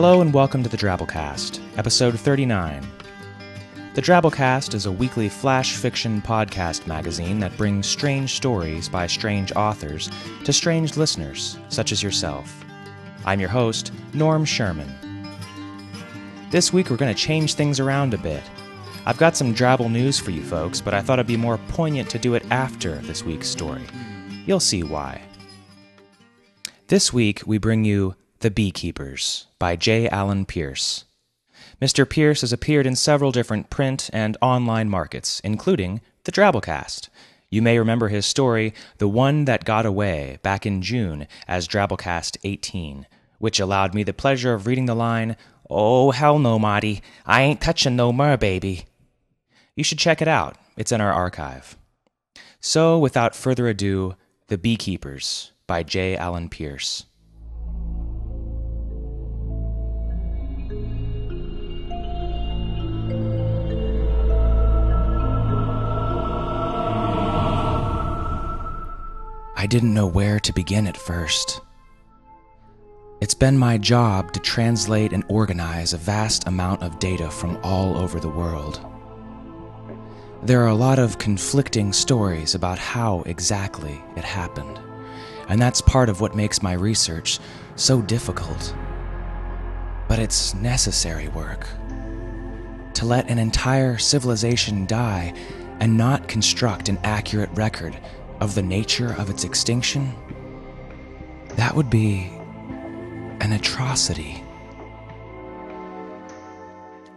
Hello and welcome to the Drabblecast, episode 39. The Drabblecast is a weekly flash fiction podcast magazine that brings strange stories by strange authors to strange listeners, such as yourself. I'm your host, Norm Sherman. This week we're going to change things around a bit. I've got some Drabble news for you folks, but I thought it'd be more poignant to do it after this week's story. You'll see why. This week we bring you The Beekeepers by J. Alan Pierce. Mr. Pierce has appeared in several different print and online markets, including the Drabblecast. You may remember his story, The One That Got Away, back in June as Drabblecast 18, which allowed me the pleasure of reading the line, Oh, hell no, Marty. I ain't touching no mer, baby. You should check it out. It's in our archive. So, without further ado, The Beekeepers by J. Alan Pierce. I didn't know where to begin at first. It's been my job to translate and organize a vast amount of data from all over the world. There are a lot of conflicting stories about how exactly it happened, and that's part of what makes my research so difficult. But it's necessary work. To let an entire civilization die and not construct an accurate record of the nature of its extinction, that would be an atrocity.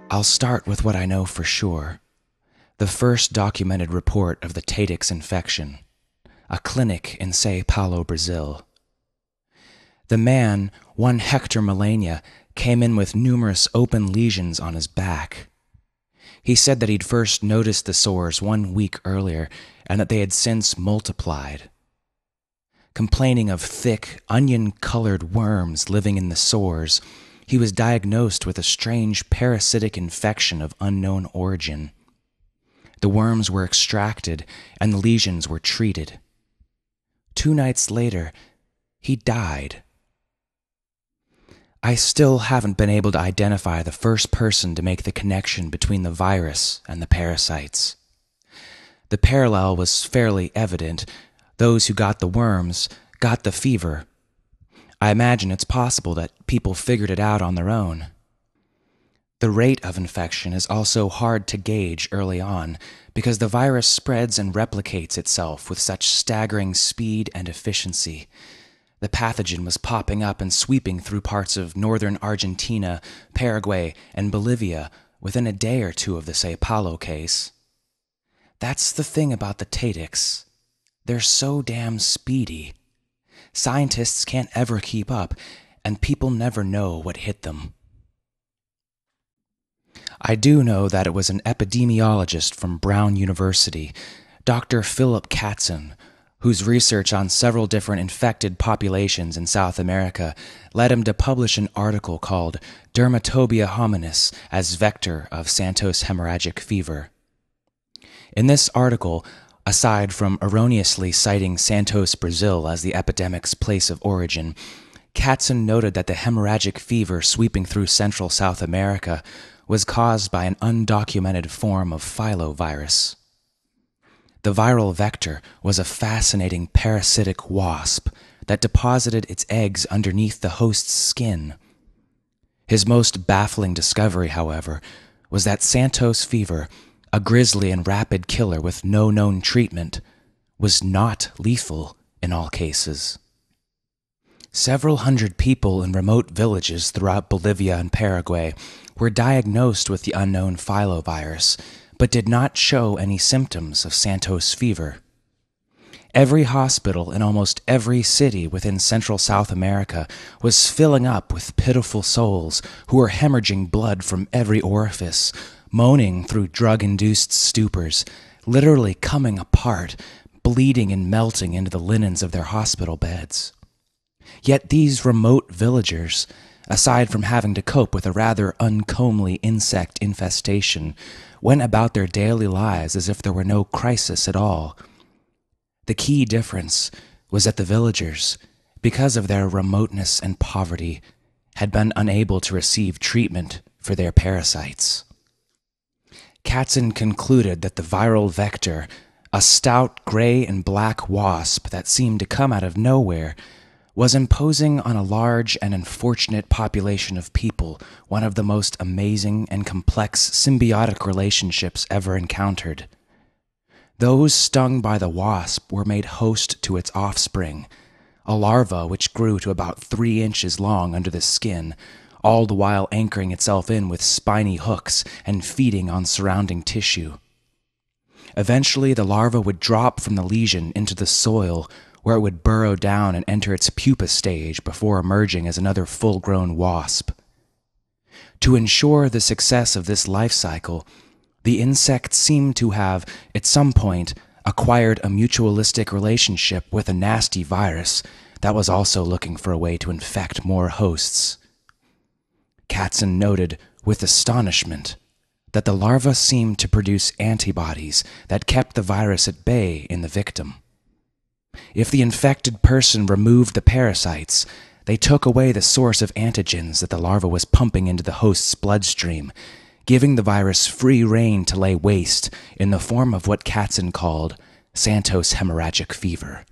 I'll start with what I know for sure the first documented report of the Tehtix infection, a clinic in Sao Paulo, Brazil. The man, one Hector Melania, came in with numerous open lesions on his back. He said that he'd first noticed the sores one week earlier and that they had since multiplied. Complaining of thick, onion colored worms living in the sores, he was diagnosed with a strange parasitic infection of unknown origin. The worms were extracted and the lesions were treated. Two nights later, he died. I still haven't been able to identify the first person to make the connection between the virus and the parasites. The parallel was fairly evident. Those who got the worms got the fever. I imagine it's possible that people figured it out on their own. The rate of infection is also hard to gauge early on because the virus spreads and replicates itself with such staggering speed and efficiency. The pathogen was popping up and sweeping through parts of northern Argentina, Paraguay, and Bolivia within a day or two of the Sao Paulo case. That's the thing about the Tehtix. They're so damn speedy. Scientists can't ever keep up, and people never know what hit them. I do know that it was an epidemiologist from Brown University, Dr. Philip Katzen, whose research on several different infected populations in South America led him to publish an article called Dermatobia hominis as vector of Santos hemorrhagic fever. In this article, aside from erroneously citing Santos, Brazil as the epidemic's place of origin, Katzen noted that the hemorrhagic fever sweeping through central South America was caused by an undocumented form of filovirus. The viral vector was a fascinating parasitic wasp that deposited its eggs underneath the host's skin. His most baffling discovery, however, was that Santos fever, a grisly and rapid killer with no known treatment, was not lethal in all cases. Several hundred people in remote villages throughout Bolivia and Paraguay were diagnosed with the unknown filovirus, but did not show any symptoms of Santos fever. Every hospital in almost every city within Central South America was filling up with pitiful souls who were hemorrhaging blood from every orifice, moaning through drug induced stupors, literally coming apart, bleeding and melting into the linens of their hospital beds. Yet these remote villagers, aside from having to cope with a rather uncomely insect infestation, went about their daily lives as if there were no crisis at all. The key difference was that the villagers, because of their remoteness and poverty, had been unable to receive treatment for their parasites. Katzen concluded that the viral vector, a stout gray and black wasp that seemed to come out of nowhere, was imposing on a large and unfortunate population of people one of the most amazing and complex symbiotic relationships ever encountered. Those stung by the wasp were made host to its offspring, a larva which grew to about three inches long under the skin, all the while anchoring itself in with spiny hooks and feeding on surrounding tissue. Eventually, the larva would drop from the lesion into the soil, where it would burrow down and enter its pupa stage before emerging as another full grown wasp. To ensure the success of this life cycle, the insect seemed to have, at some point, acquired a mutualistic relationship with a nasty virus that was also looking for a way to infect more hosts. Katzen noted with astonishment that the larva seemed to produce antibodies that kept the virus at bay in the victim. If the infected person removed the parasites, they took away the source of antigens that the larva was pumping into the host's bloodstream, giving the virus free rein to lay waste in the form of what Katzen called Santos hemorrhagic fever.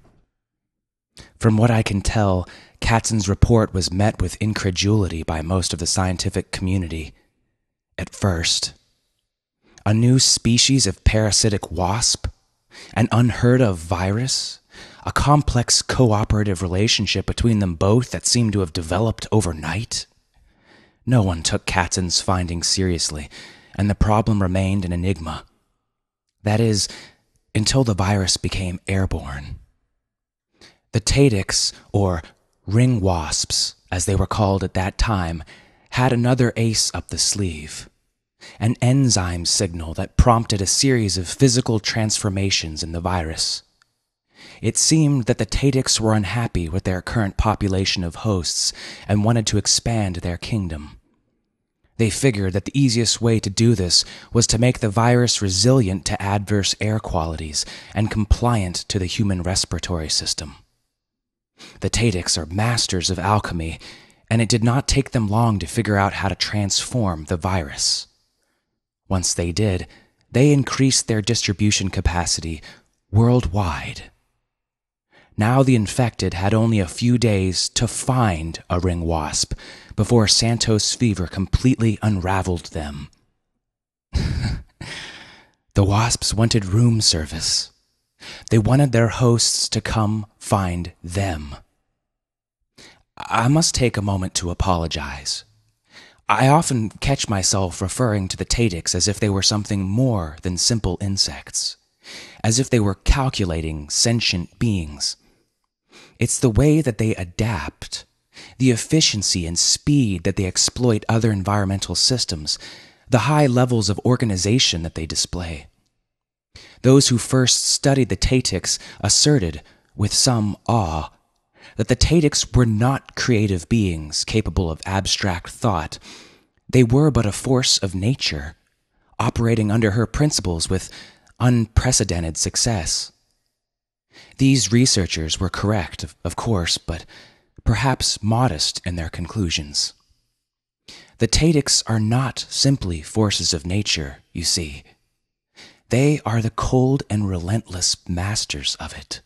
From what I can tell, Katzen's report was met with incredulity by most of the scientific community. At first, a new species of parasitic wasp, an unheard of virus, a complex cooperative relationship between them both that seemed to have developed overnight. No one took Katzen's findings seriously, and the problem remained an enigma. That is, until the virus became airborne. The Tehtix, or ring wasps, as they were called at that time, had another ace up the sleeve an enzyme signal that prompted a series of physical transformations in the virus. It seemed that the Tehtix were unhappy with their current population of hosts and wanted to expand their kingdom. They figured that the easiest way to do this was to make the virus resilient to adverse air qualities and compliant to the human respiratory system. The Tehtix are masters of alchemy, and it did not take them long to figure out how to transform the virus. Once they did, they increased their distribution capacity worldwide. Now the infected had only a few days to find a ring wasp before Santos fever completely unraveled them. the wasps wanted room service. They wanted their hosts to come find them. I must take a moment to apologize. I often catch myself referring to the Tehtix as if they were something more than simple insects, as if they were calculating, sentient beings. It's the way that they adapt, the efficiency and speed that they exploit other environmental systems, the high levels of organization that they display. Those who first studied the Tehtix asserted, with some awe, that the Tehtix were not creative beings capable of abstract thought. They were but a force of nature, operating under her principles with unprecedented success. These researchers were correct, of course, but perhaps modest in their conclusions. The Tehtix are not simply forces of nature, you see. They are the cold and relentless masters of it.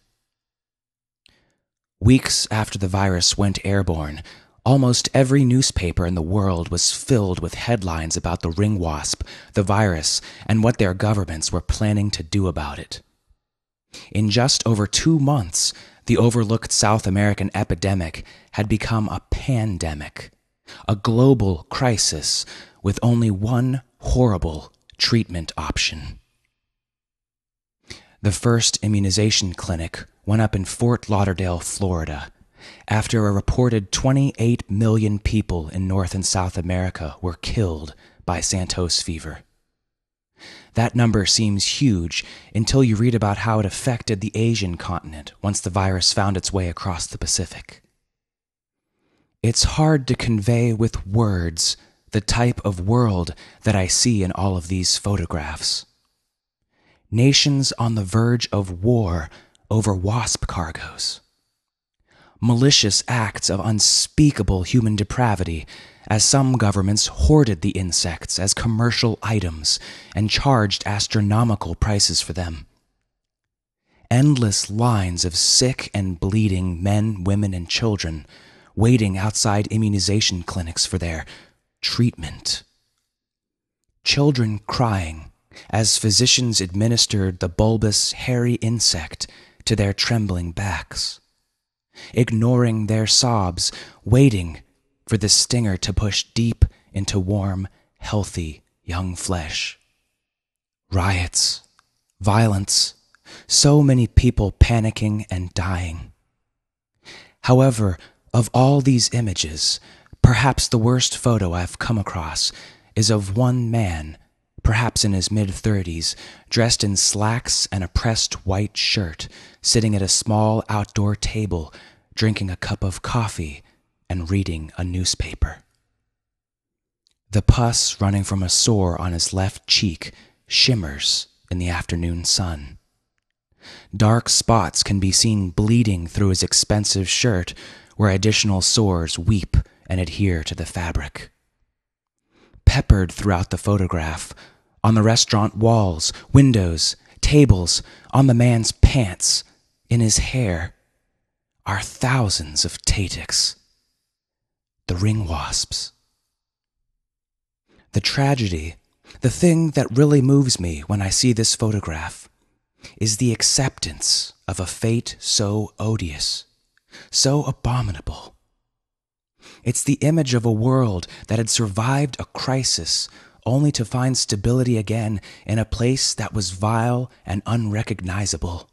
Weeks after the virus went airborne, almost every newspaper in the world was filled with headlines about the ring wasp, the virus, and what their governments were planning to do about it. In just over two months, the overlooked South American epidemic had become a pandemic, a global crisis with only one horrible treatment option. The first immunization clinic went up in Fort Lauderdale, Florida, after a reported 28 million people in North and South America were killed by Santos fever. That number seems huge until you read about how it affected the Asian continent once the virus found its way across the Pacific. It's hard to convey with words the type of world that I see in all of these photographs. Nations on the verge of war over wasp cargoes. malicious acts of unspeakable human depravity, as some governments hoarded the insects as commercial items and charged astronomical prices for them. Endless lines of sick and bleeding men, women, and children waiting outside immunization clinics for their treatment. Children crying as physicians administered the bulbous, hairy insect to their trembling backs, ignoring their sobs, waiting for the stinger to push deep into warm, healthy young flesh. Riots, violence, so many people panicking and dying. However, of all these images, perhaps the worst photo I've come across is of one man perhaps in his mid 30s, dressed in slacks and a pressed white shirt, sitting at a small outdoor table, drinking a cup of coffee and reading a newspaper. The pus running from a sore on his left cheek shimmers in the afternoon sun. Dark spots can be seen bleeding through his expensive shirt, where additional sores weep and adhere to the fabric. Peppered throughout the photograph on the restaurant walls, windows, tables, on the man's pants, in his hair, are thousands of Tehtix, the ring wasps. The tragedy, the thing that really moves me when I see this photograph, is the acceptance of a fate so odious, so abominable. It's the image of a world that had survived a crisis only to find stability again in a place that was vile and unrecognizable,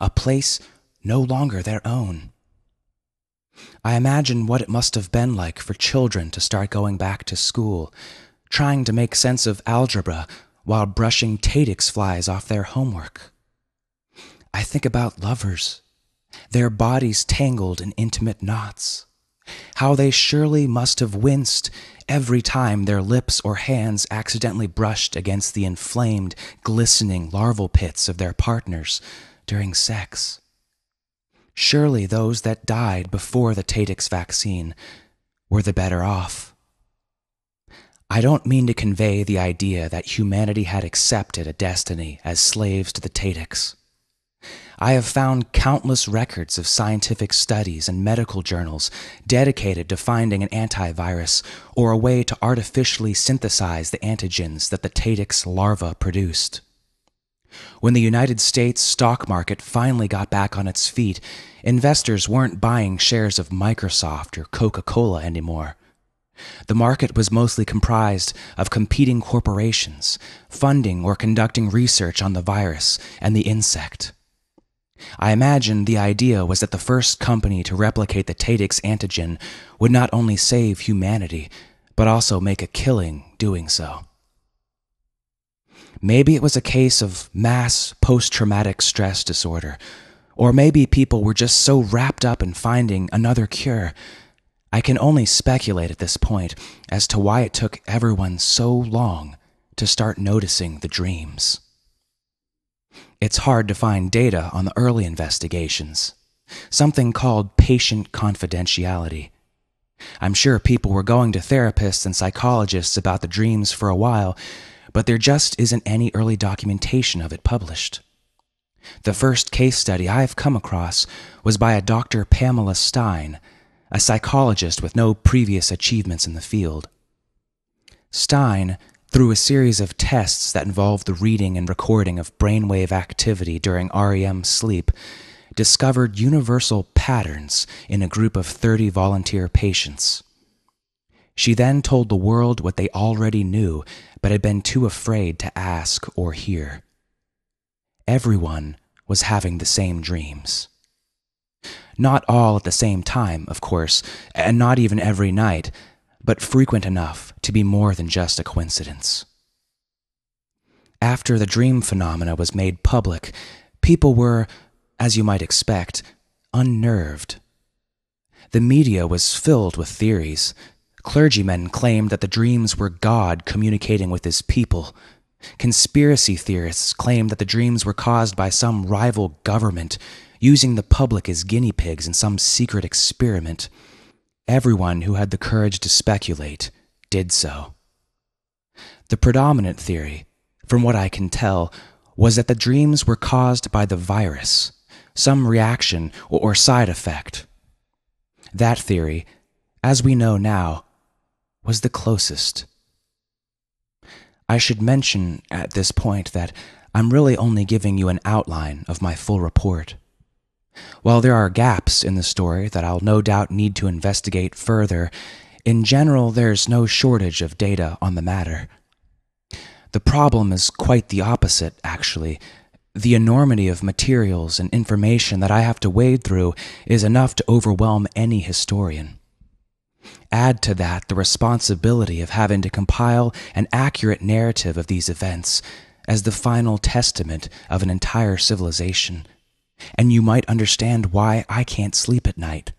a place no longer their own. I imagine what it must have been like for children to start going back to school, trying to make sense of algebra while brushing Tehtix flies off their homework. I think about lovers, their bodies tangled in intimate knots how they surely must have winced every time their lips or hands accidentally brushed against the inflamed, glistening larval pits of their partners during sex. Surely those that died before the Tehtix vaccine were the better off. I don't mean to convey the idea that humanity had accepted a destiny as slaves to the Tehtix. I have found countless records of scientific studies and medical journals dedicated to finding an antivirus or a way to artificially synthesize the antigens that the Tehtix larva produced. When the United States stock market finally got back on its feet, investors weren't buying shares of Microsoft or Coca Cola anymore. The market was mostly comprised of competing corporations, funding or conducting research on the virus and the insect. I imagine the idea was that the first company to replicate the Tehtix antigen would not only save humanity, but also make a killing doing so. Maybe it was a case of mass post traumatic stress disorder, or maybe people were just so wrapped up in finding another cure. I can only speculate at this point as to why it took everyone so long to start noticing the dreams. It's hard to find data on the early investigations, something called patient confidentiality. I'm sure people were going to therapists and psychologists about the dreams for a while, but there just isn't any early documentation of it published. The first case study I've come across was by a Dr. Pamela Stein, a psychologist with no previous achievements in the field. Stein through a series of tests that involved the reading and recording of brainwave activity during REM sleep, discovered universal patterns in a group of 30 volunteer patients. She then told the world what they already knew but had been too afraid to ask or hear. Everyone was having the same dreams. Not all at the same time, of course, and not even every night, but frequent enough to be more than just a coincidence. After the dream phenomena was made public, people were, as you might expect, unnerved. The media was filled with theories. Clergymen claimed that the dreams were God communicating with his people. Conspiracy theorists claimed that the dreams were caused by some rival government using the public as guinea pigs in some secret experiment. Everyone who had the courage to speculate did so. The predominant theory, from what I can tell, was that the dreams were caused by the virus, some reaction or side effect. That theory, as we know now, was the closest. I should mention at this point that I'm really only giving you an outline of my full report. While there are gaps in the story that I'll no doubt need to investigate further, in general there's no shortage of data on the matter. The problem is quite the opposite, actually. The enormity of materials and information that I have to wade through is enough to overwhelm any historian. Add to that the responsibility of having to compile an accurate narrative of these events as the final testament of an entire civilization, and you might understand why I can't sleep at night.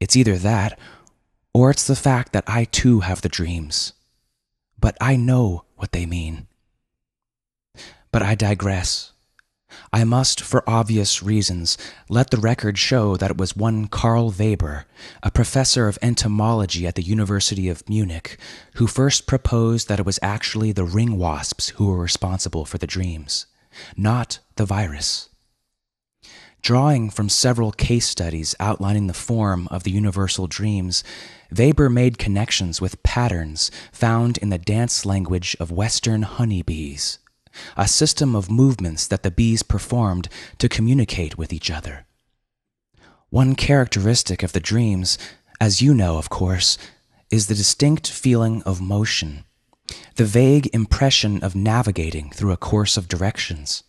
It's either that, or it's the fact that I too have the dreams. But I know what they mean. But I digress. I must, for obvious reasons, let the record show that it was one Karl Weber, a professor of entomology at the University of Munich, who first proposed that it was actually the ring wasps who were responsible for the dreams, not the virus. Drawing from several case studies outlining the form of the universal dreams, Weber made connections with patterns found in the dance language of Western honeybees a system of movements that the bees performed to communicate with each other. One characteristic of the dreams, as you know, of course, is the distinct feeling of motion, the vague impression of navigating through a course of directions.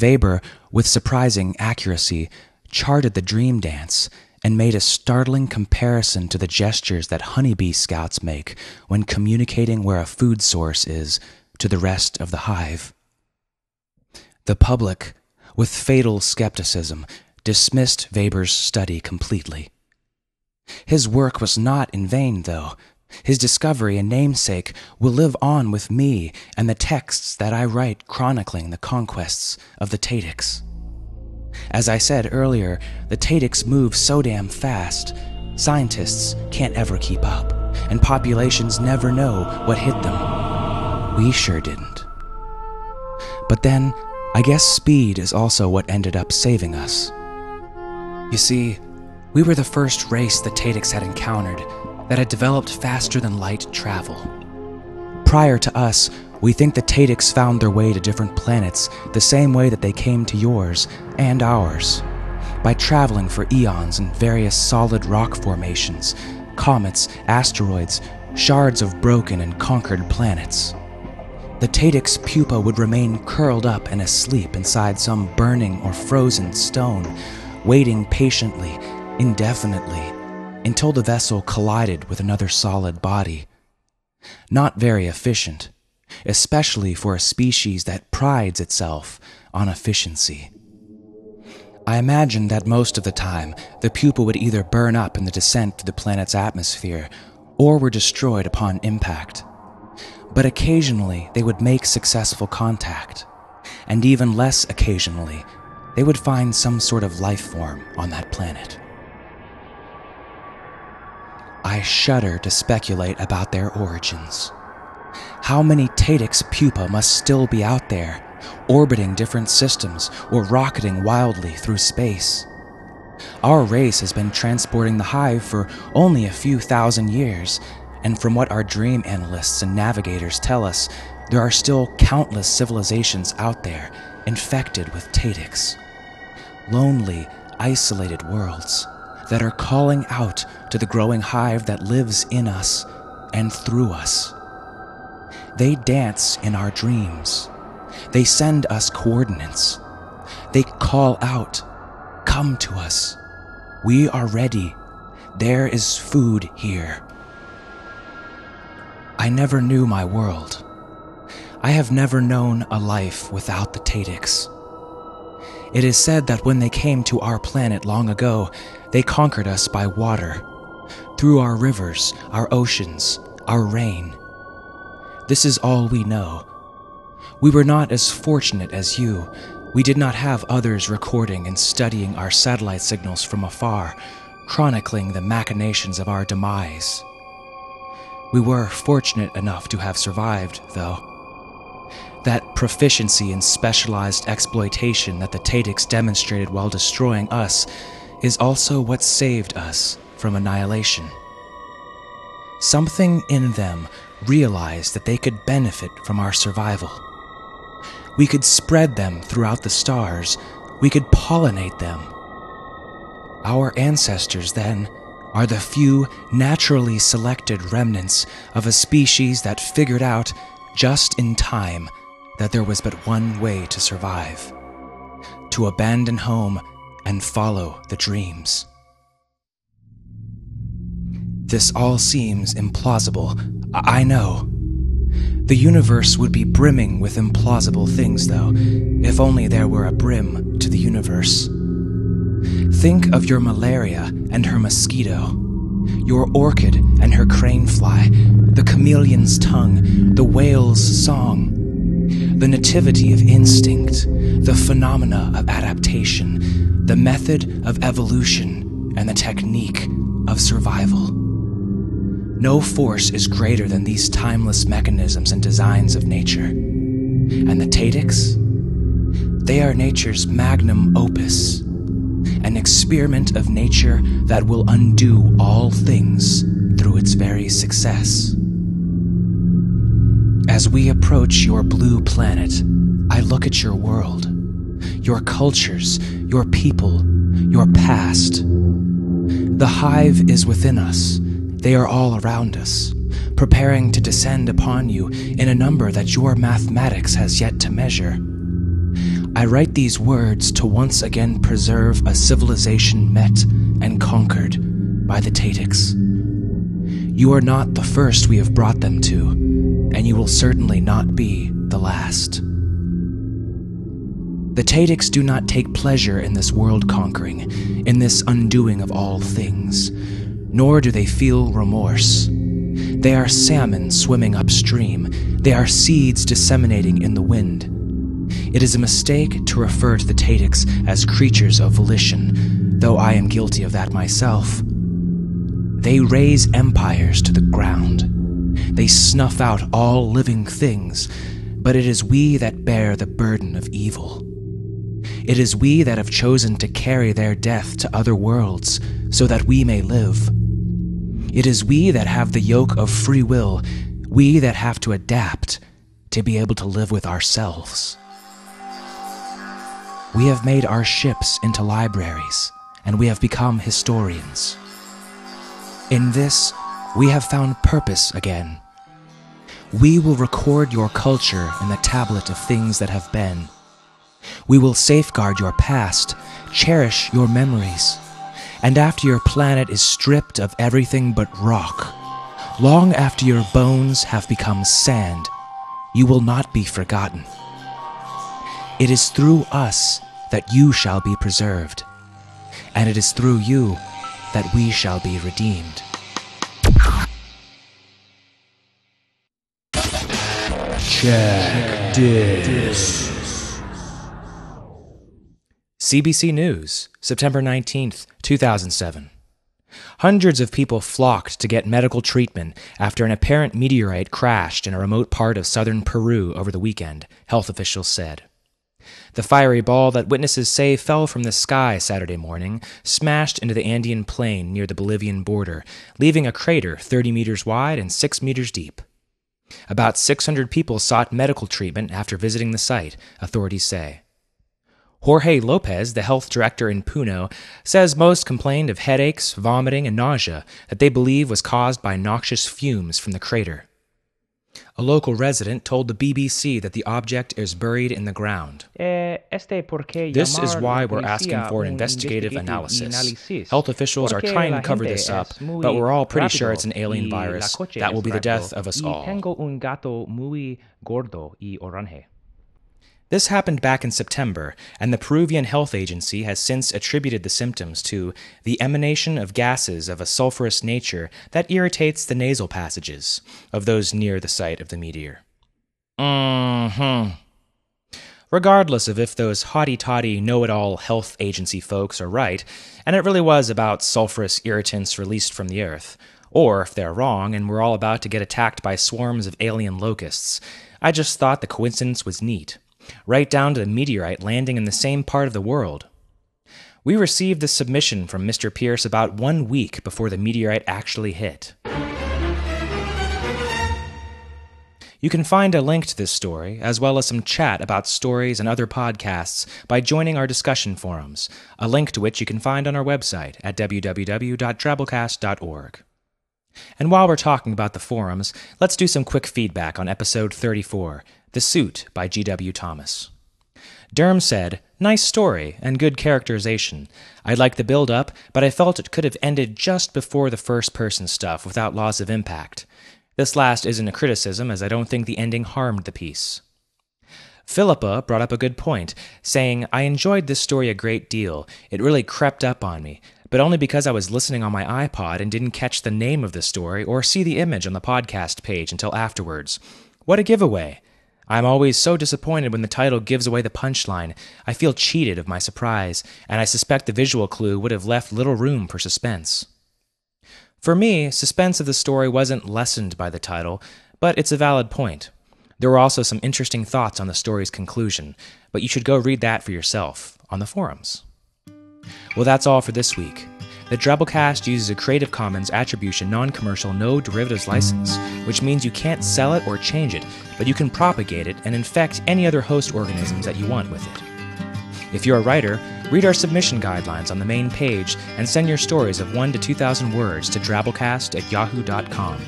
Weber, with surprising accuracy, charted the dream dance and made a startling comparison to the gestures that honeybee scouts make when communicating where a food source is to the rest of the hive. The public, with fatal skepticism, dismissed Weber's study completely. His work was not in vain, though. His discovery and namesake will live on with me and the texts that I write chronicling the conquests of the Tehtix. As I said earlier, the Tehtix move so damn fast, scientists can't ever keep up, and populations never know what hit them. We sure didn't. But then, I guess speed is also what ended up saving us. You see, we were the first race the Tehtix had encountered that had developed faster than light travel. Prior to us, we think the Tehtix found their way to different planets the same way that they came to yours and ours by traveling for eons in various solid rock formations, comets, asteroids, shards of broken and conquered planets. The Tehtix pupa would remain curled up and asleep inside some burning or frozen stone, waiting patiently, indefinitely, until the vessel collided with another solid body. Not very efficient, especially for a species that prides itself on efficiency. I imagine that most of the time, the pupa would either burn up in the descent to the planet's atmosphere or were destroyed upon impact but occasionally they would make successful contact. And even less occasionally, they would find some sort of life form on that planet. I shudder to speculate about their origins. How many Tehtix pupa must still be out there, orbiting different systems or rocketing wildly through space? Our race has been transporting the hive for only a few thousand years, and from what our dream analysts and navigators tell us, there are still countless civilizations out there infected with Tehtix. Lonely, isolated worlds that are calling out to the growing hive that lives in us and through us. They dance in our dreams. They send us coordinates. They call out, Come to us. We are ready. There is food here. I never knew my world. I have never known a life without the Tehtix. It is said that when they came to our planet long ago, they conquered us by water, through our rivers, our oceans, our rain. This is all we know. We were not as fortunate as you. We did not have others recording and studying our satellite signals from afar, chronicling the machinations of our demise. We were fortunate enough to have survived, though. That proficiency in specialized exploitation that the Tehtix demonstrated while destroying us is also what saved us from annihilation. Something in them realized that they could benefit from our survival. We could spread them throughout the stars, we could pollinate them. Our ancestors, then, are the few naturally selected remnants of a species that figured out, just in time, that there was but one way to survive to abandon home and follow the dreams. This all seems implausible. I know. The universe would be brimming with implausible things, though, if only there were a brim to the universe. Think of your malaria and her mosquito, your orchid and her crane fly, the chameleon's tongue, the whale's song, the nativity of instinct, the phenomena of adaptation, the method of evolution, and the technique of survival. No force is greater than these timeless mechanisms and designs of nature. And the Tehtix? They are nature's magnum opus, an experiment of nature that will undo all things through its very success. As we approach your blue planet, I look at your world, your cultures, your people, your past. The hive is within us. They are all around us, preparing to descend upon you in a number that your mathematics has yet to measure. I write these words to once again preserve a civilization met and conquered by the Tehtix. You are not the first we have brought them to and you will certainly not be the last. The Tehtix do not take pleasure in this world conquering, in this undoing of all things, nor do they feel remorse. They are salmon swimming upstream, they are seeds disseminating in the wind. It is a mistake to refer to the Tehtix as creatures of volition, though I am guilty of that myself. They raze empires to the ground. They snuff out all living things, but it is we that bear the burden of evil. It is we that have chosen to carry their death to other worlds so that we may live. It is we that have the yoke of free will, we that have to adapt to be able to live with ourselves. We have made our ships into libraries, and we have become historians. In this, we have found purpose again. We will record your culture in the tablet of things that have been. We will safeguard your past, cherish your memories, and after your planet is stripped of everything but rock, long after your bones have become sand, you will not be forgotten. It is through us that you shall be preserved, and it is through you that we shall be redeemed. Check this. CBC News, September 19, 2007. Hundreds of people flocked to get medical treatment after an apparent meteorite crashed in a remote part of southern Peru over the weekend, health officials said. The fiery ball that witnesses say fell from the sky Saturday morning smashed into the Andean plain near the Bolivian border, leaving a crater 30 meters wide and 6 meters deep. About 600 people sought medical treatment after visiting the site, authorities say. Jorge Lopez, the health director in Puno, says most complained of headaches, vomiting, and nausea that they believe was caused by noxious fumes from the crater. A local resident told the BBC that the object is buried in the ground. Eh, this is why we're asking for an investigative analysis. Health officials are trying to cover this up, but we're all pretty sure it's an alien virus that will be the death of us all. This happened back in September, and the Peruvian Health Agency has since attributed the symptoms to the emanation of gases of a sulfurous nature that irritates the nasal passages of those near the site of the meteor. Mm-hmm. regardless of if those haughty toddy know it all health agency folks are right, and it really was about sulfurous irritants released from the earth, or if they're wrong and we're all about to get attacked by swarms of alien locusts. I just thought the coincidence was neat, right down to the meteorite landing in the same part of the world. We received the submission from Mr. Pierce about one week before the meteorite actually hit. You can find a link to this story, as well as some chat about stories and other podcasts, by joining our discussion forums, a link to which you can find on our website at www.drabblecast.org. And while we're talking about the forums, let's do some quick feedback on episode 34, The Suit by G.W. Thomas. Derm said, Nice story and good characterization. I like the build up, but I felt it could have ended just before the first person stuff without loss of impact. This last isn't a criticism, as I don't think the ending harmed the piece. Philippa brought up a good point, saying, I enjoyed this story a great deal. It really crept up on me, but only because I was listening on my iPod and didn't catch the name of the story or see the image on the podcast page until afterwards. What a giveaway! I'm always so disappointed when the title gives away the punchline. I feel cheated of my surprise, and I suspect the visual clue would have left little room for suspense. For me, suspense of the story wasn't lessened by the title, but it's a valid point. There were also some interesting thoughts on the story's conclusion, but you should go read that for yourself on the forums. Well, that's all for this week. The Drabblecast uses a Creative Commons Attribution Non Commercial No Derivatives license, which means you can't sell it or change it, but you can propagate it and infect any other host organisms that you want with it. If you're a writer, read our submission guidelines on the main page and send your stories of 1 to 2,000 words to drabblecast at yahoo.com.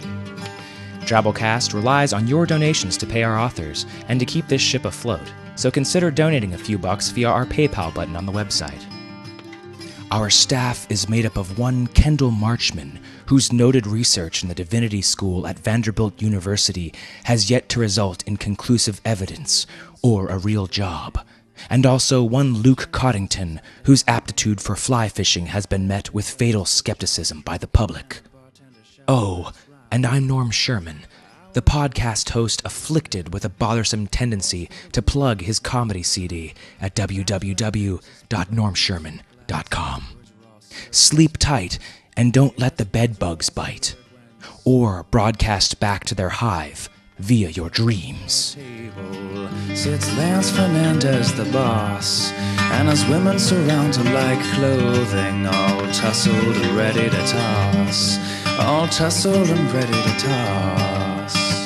Drabblecast relies on your donations to pay our authors and to keep this ship afloat, so consider donating a few bucks via our PayPal button on the website. Our staff is made up of one Kendall Marchman, whose noted research in the Divinity School at Vanderbilt University has yet to result in conclusive evidence or a real job and also one Luke Coddington, whose aptitude for fly fishing has been met with fatal skepticism by the public. Oh, and I'm Norm Sherman, the podcast host afflicted with a bothersome tendency to plug his comedy CD at www.normsherman.com. Sleep tight and don't let the bedbugs bite, or broadcast back to their hive via your dreams. Sits Lance Fernandez, the boss, and his women surround him like clothing, all tussled and ready to toss, all tussled and ready to toss.